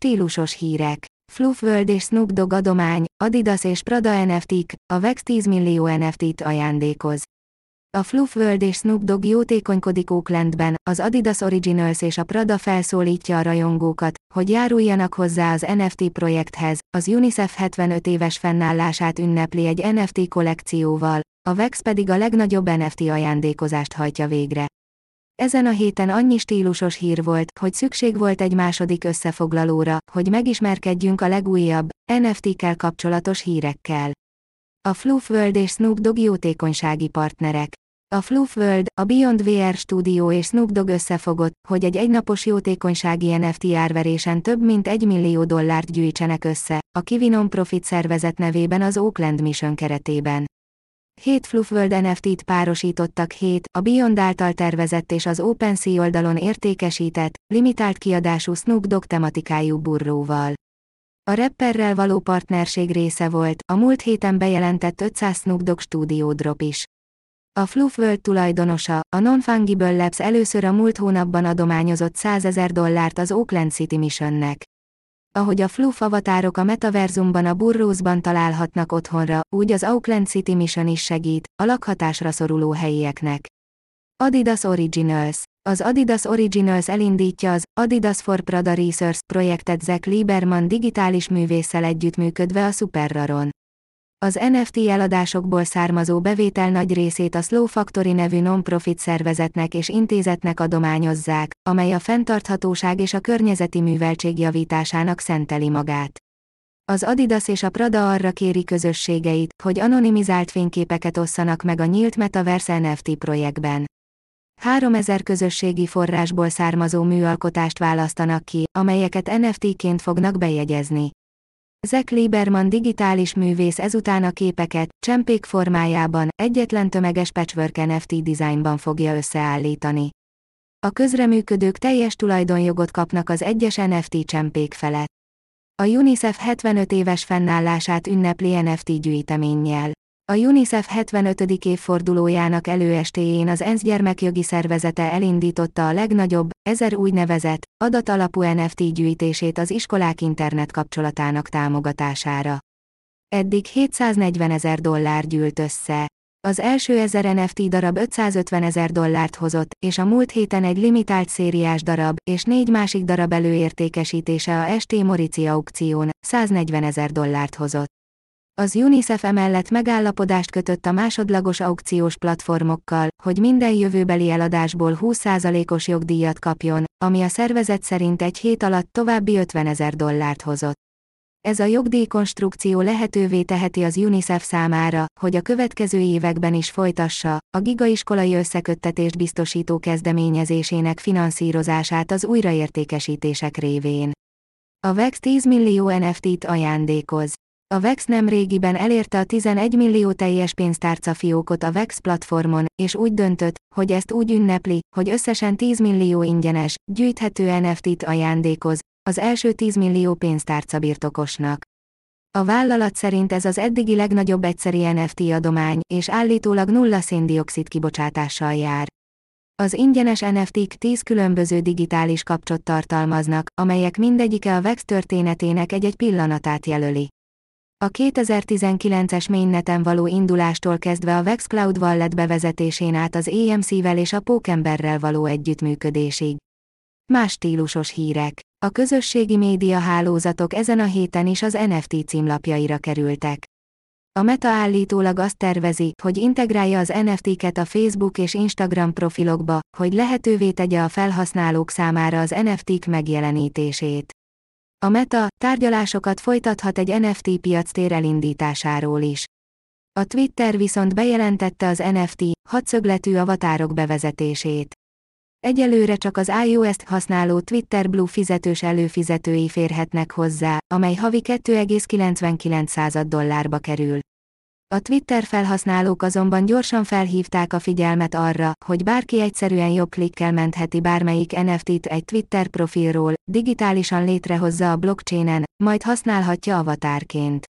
Stílusos hírek. Fluff World és Snoop Dogg adomány, Adidas és Prada NFT-k, a VEX 10 millió NFT-t ajándékoz. A Fluff World és Snoop Dogg jótékonykodik Oaklandben, az Adidas Originals és a Prada felszólítja a rajongókat, hogy járuljanak hozzá az NFT projekthez, az UNICEF 75 éves fennállását ünnepli egy NFT kollekcióval, a VEX pedig a legnagyobb NFT ajándékozást hajtja végre. Ezen a héten annyi stílusos hír volt, hogy szükség volt egy második összefoglalóra, hogy megismerkedjünk a legújabb, NFT-kkel kapcsolatos hírekkel. A Fluff World és Snoop Dogg jótékonysági partnerek. A Fluff World, a Beyond VR stúdió és Snoop Dogg összefogott, hogy egy egynapos jótékonysági NFT árverésen több mint egy millió dollárt gyűjtsenek össze, a Kiwi Non-Profit szervezet nevében az Oakland Mission keretében. Hét Fluff World NFT-t párosítottak hét, a Beyond által tervezett és az OpenSea oldalon értékesített, limitált kiadású Snoop Dogg tematikájú burróval. A rapperrel való partnerség része volt, a múlt héten bejelentett 500 Snoop Dogg stúdió drop is. A Fluff World tulajdonosa, a Non-Fungible Labs először a múlt hónapban adományozott 100 ezer dollárt az Oakland City Missionnek. Ahogy a Fluff avatárok a metaverzumban a burrózban találhatnak otthonra, úgy az Auckland City Mission is segít, a lakhatásra szoruló helyieknek. Adidas Originals Az Adidas Originals elindítja az Adidas for Prada Research projektet Zach Lieberman digitális művésszel együttműködve a Superraron. Az NFT eladásokból származó bevétel nagy részét a Slow Factory nevű non-profit szervezetnek és intézetnek adományozzák, amely a fenntarthatóság és a környezeti műveltség javításának szenteli magát. Az Adidas és a Prada arra kéri közösségeit, hogy anonimizált fényképeket osszanak meg a nyílt Metaverse NFT projektben. 3000 közösségi forrásból származó műalkotást választanak ki, amelyeket NFT-ként fognak bejegyezni. Zach Lieberman digitális művész ezután a képeket, csempék formájában, egyetlen tömeges patchwork NFT dizájnban fogja összeállítani. A közreműködők teljes tulajdonjogot kapnak az egyes NFT csempék felett. A UNICEF 75 éves fennállását ünnepli NFT gyűjteménnyel. A UNICEF 75. évfordulójának előestéjén az ENSZ gyermekjogi szervezete elindította a legnagyobb, ezer úgynevezett, adatalapú NFT gyűjtését az iskolák internet kapcsolatának támogatására. Eddig 740 ezer dollár gyűlt össze. Az első ezer NFT darab 550 ezer dollárt hozott, és a múlt héten egy limitált szériás darab, és négy másik darab előértékesítése a ST Morici aukción, 140 ezer dollárt hozott. Az UNICEF emellett megállapodást kötött a másodlagos aukciós platformokkal, hogy minden jövőbeli eladásból 20%-os jogdíjat kapjon, ami a szervezet szerint egy hét alatt további 50 ezer dollárt hozott. Ez a jogdíjkonstrukció lehetővé teheti az UNICEF számára, hogy a következő években is folytassa, a gigaiskolai összeköttetést biztosító kezdeményezésének finanszírozását az újraértékesítések révén. A VEX 10 millió NFT-t ajándékoz. A VEX nem régiben elérte a 11 millió teljes pénztárca fiókot a VEX platformon, és úgy döntött, hogy ezt úgy ünnepli, hogy összesen 10 millió ingyenes, gyűjthető NFT-t ajándékoz, az első 10 millió pénztárca birtokosnak. A vállalat szerint ez az eddigi legnagyobb egyszeri NFT adomány, és állítólag nulla széndiokszid kibocsátással jár. Az ingyenes NFT-k 10 különböző digitális kapcsot tartalmaznak, amelyek mindegyike a VEX történetének egy-egy pillanatát jelöli. A 2019-es mainneten való indulástól kezdve a Vexcloud Wallet bevezetésén át az EMC-vel és a Pókemberrel való együttműködésig. Más stílusos hírek. A közösségi média hálózatok ezen a héten is az NFT címlapjaira kerültek. A Meta állítólag azt tervezi, hogy integrálja az NFT-ket a Facebook és Instagram profilokba, hogy lehetővé tegye a felhasználók számára az NFT-k megjelenítését. A Meta tárgyalásokat folytathat egy NFT piactér elindításáról is. A Twitter viszont bejelentette az NFT hatszögletű avatárok bevezetését. Egyelőre csak az iOS-t használó Twitter Blue fizetős előfizetői férhetnek hozzá, amely havi 2,99 dollárba kerül. A Twitter felhasználók azonban gyorsan felhívták a figyelmet arra, hogy bárki egyszerűen jobb klikkel mentheti bármelyik NFT-t egy Twitter profilról, digitálisan létrehozza a blockchainen, majd használhatja avatárként.